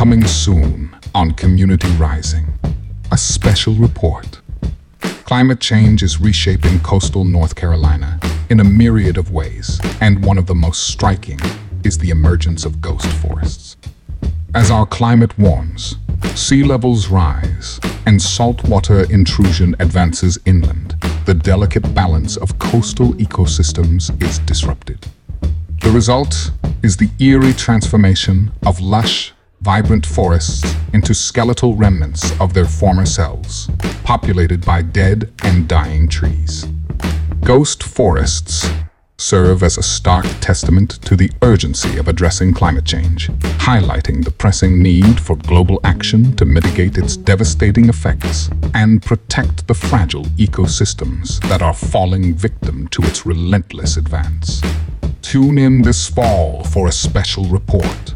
Coming soon on Community Rising, a special report. Climate change is reshaping coastal North Carolina in a myriad of ways, and one of the most striking is the emergence of ghost forests. As our climate warms, sea levels rise, and saltwater intrusion advances inland, the delicate balance of coastal ecosystems is disrupted. The result is the eerie transformation of lush, vibrant forests into skeletal remnants of their former selves, populated by dead and dying trees. Ghost forests serve as a stark testament to the urgency of addressing climate change, highlighting the pressing need for global action to mitigate its devastating effects and protect the fragile ecosystems that are falling victim to its relentless advance. Tune in this fall for a special report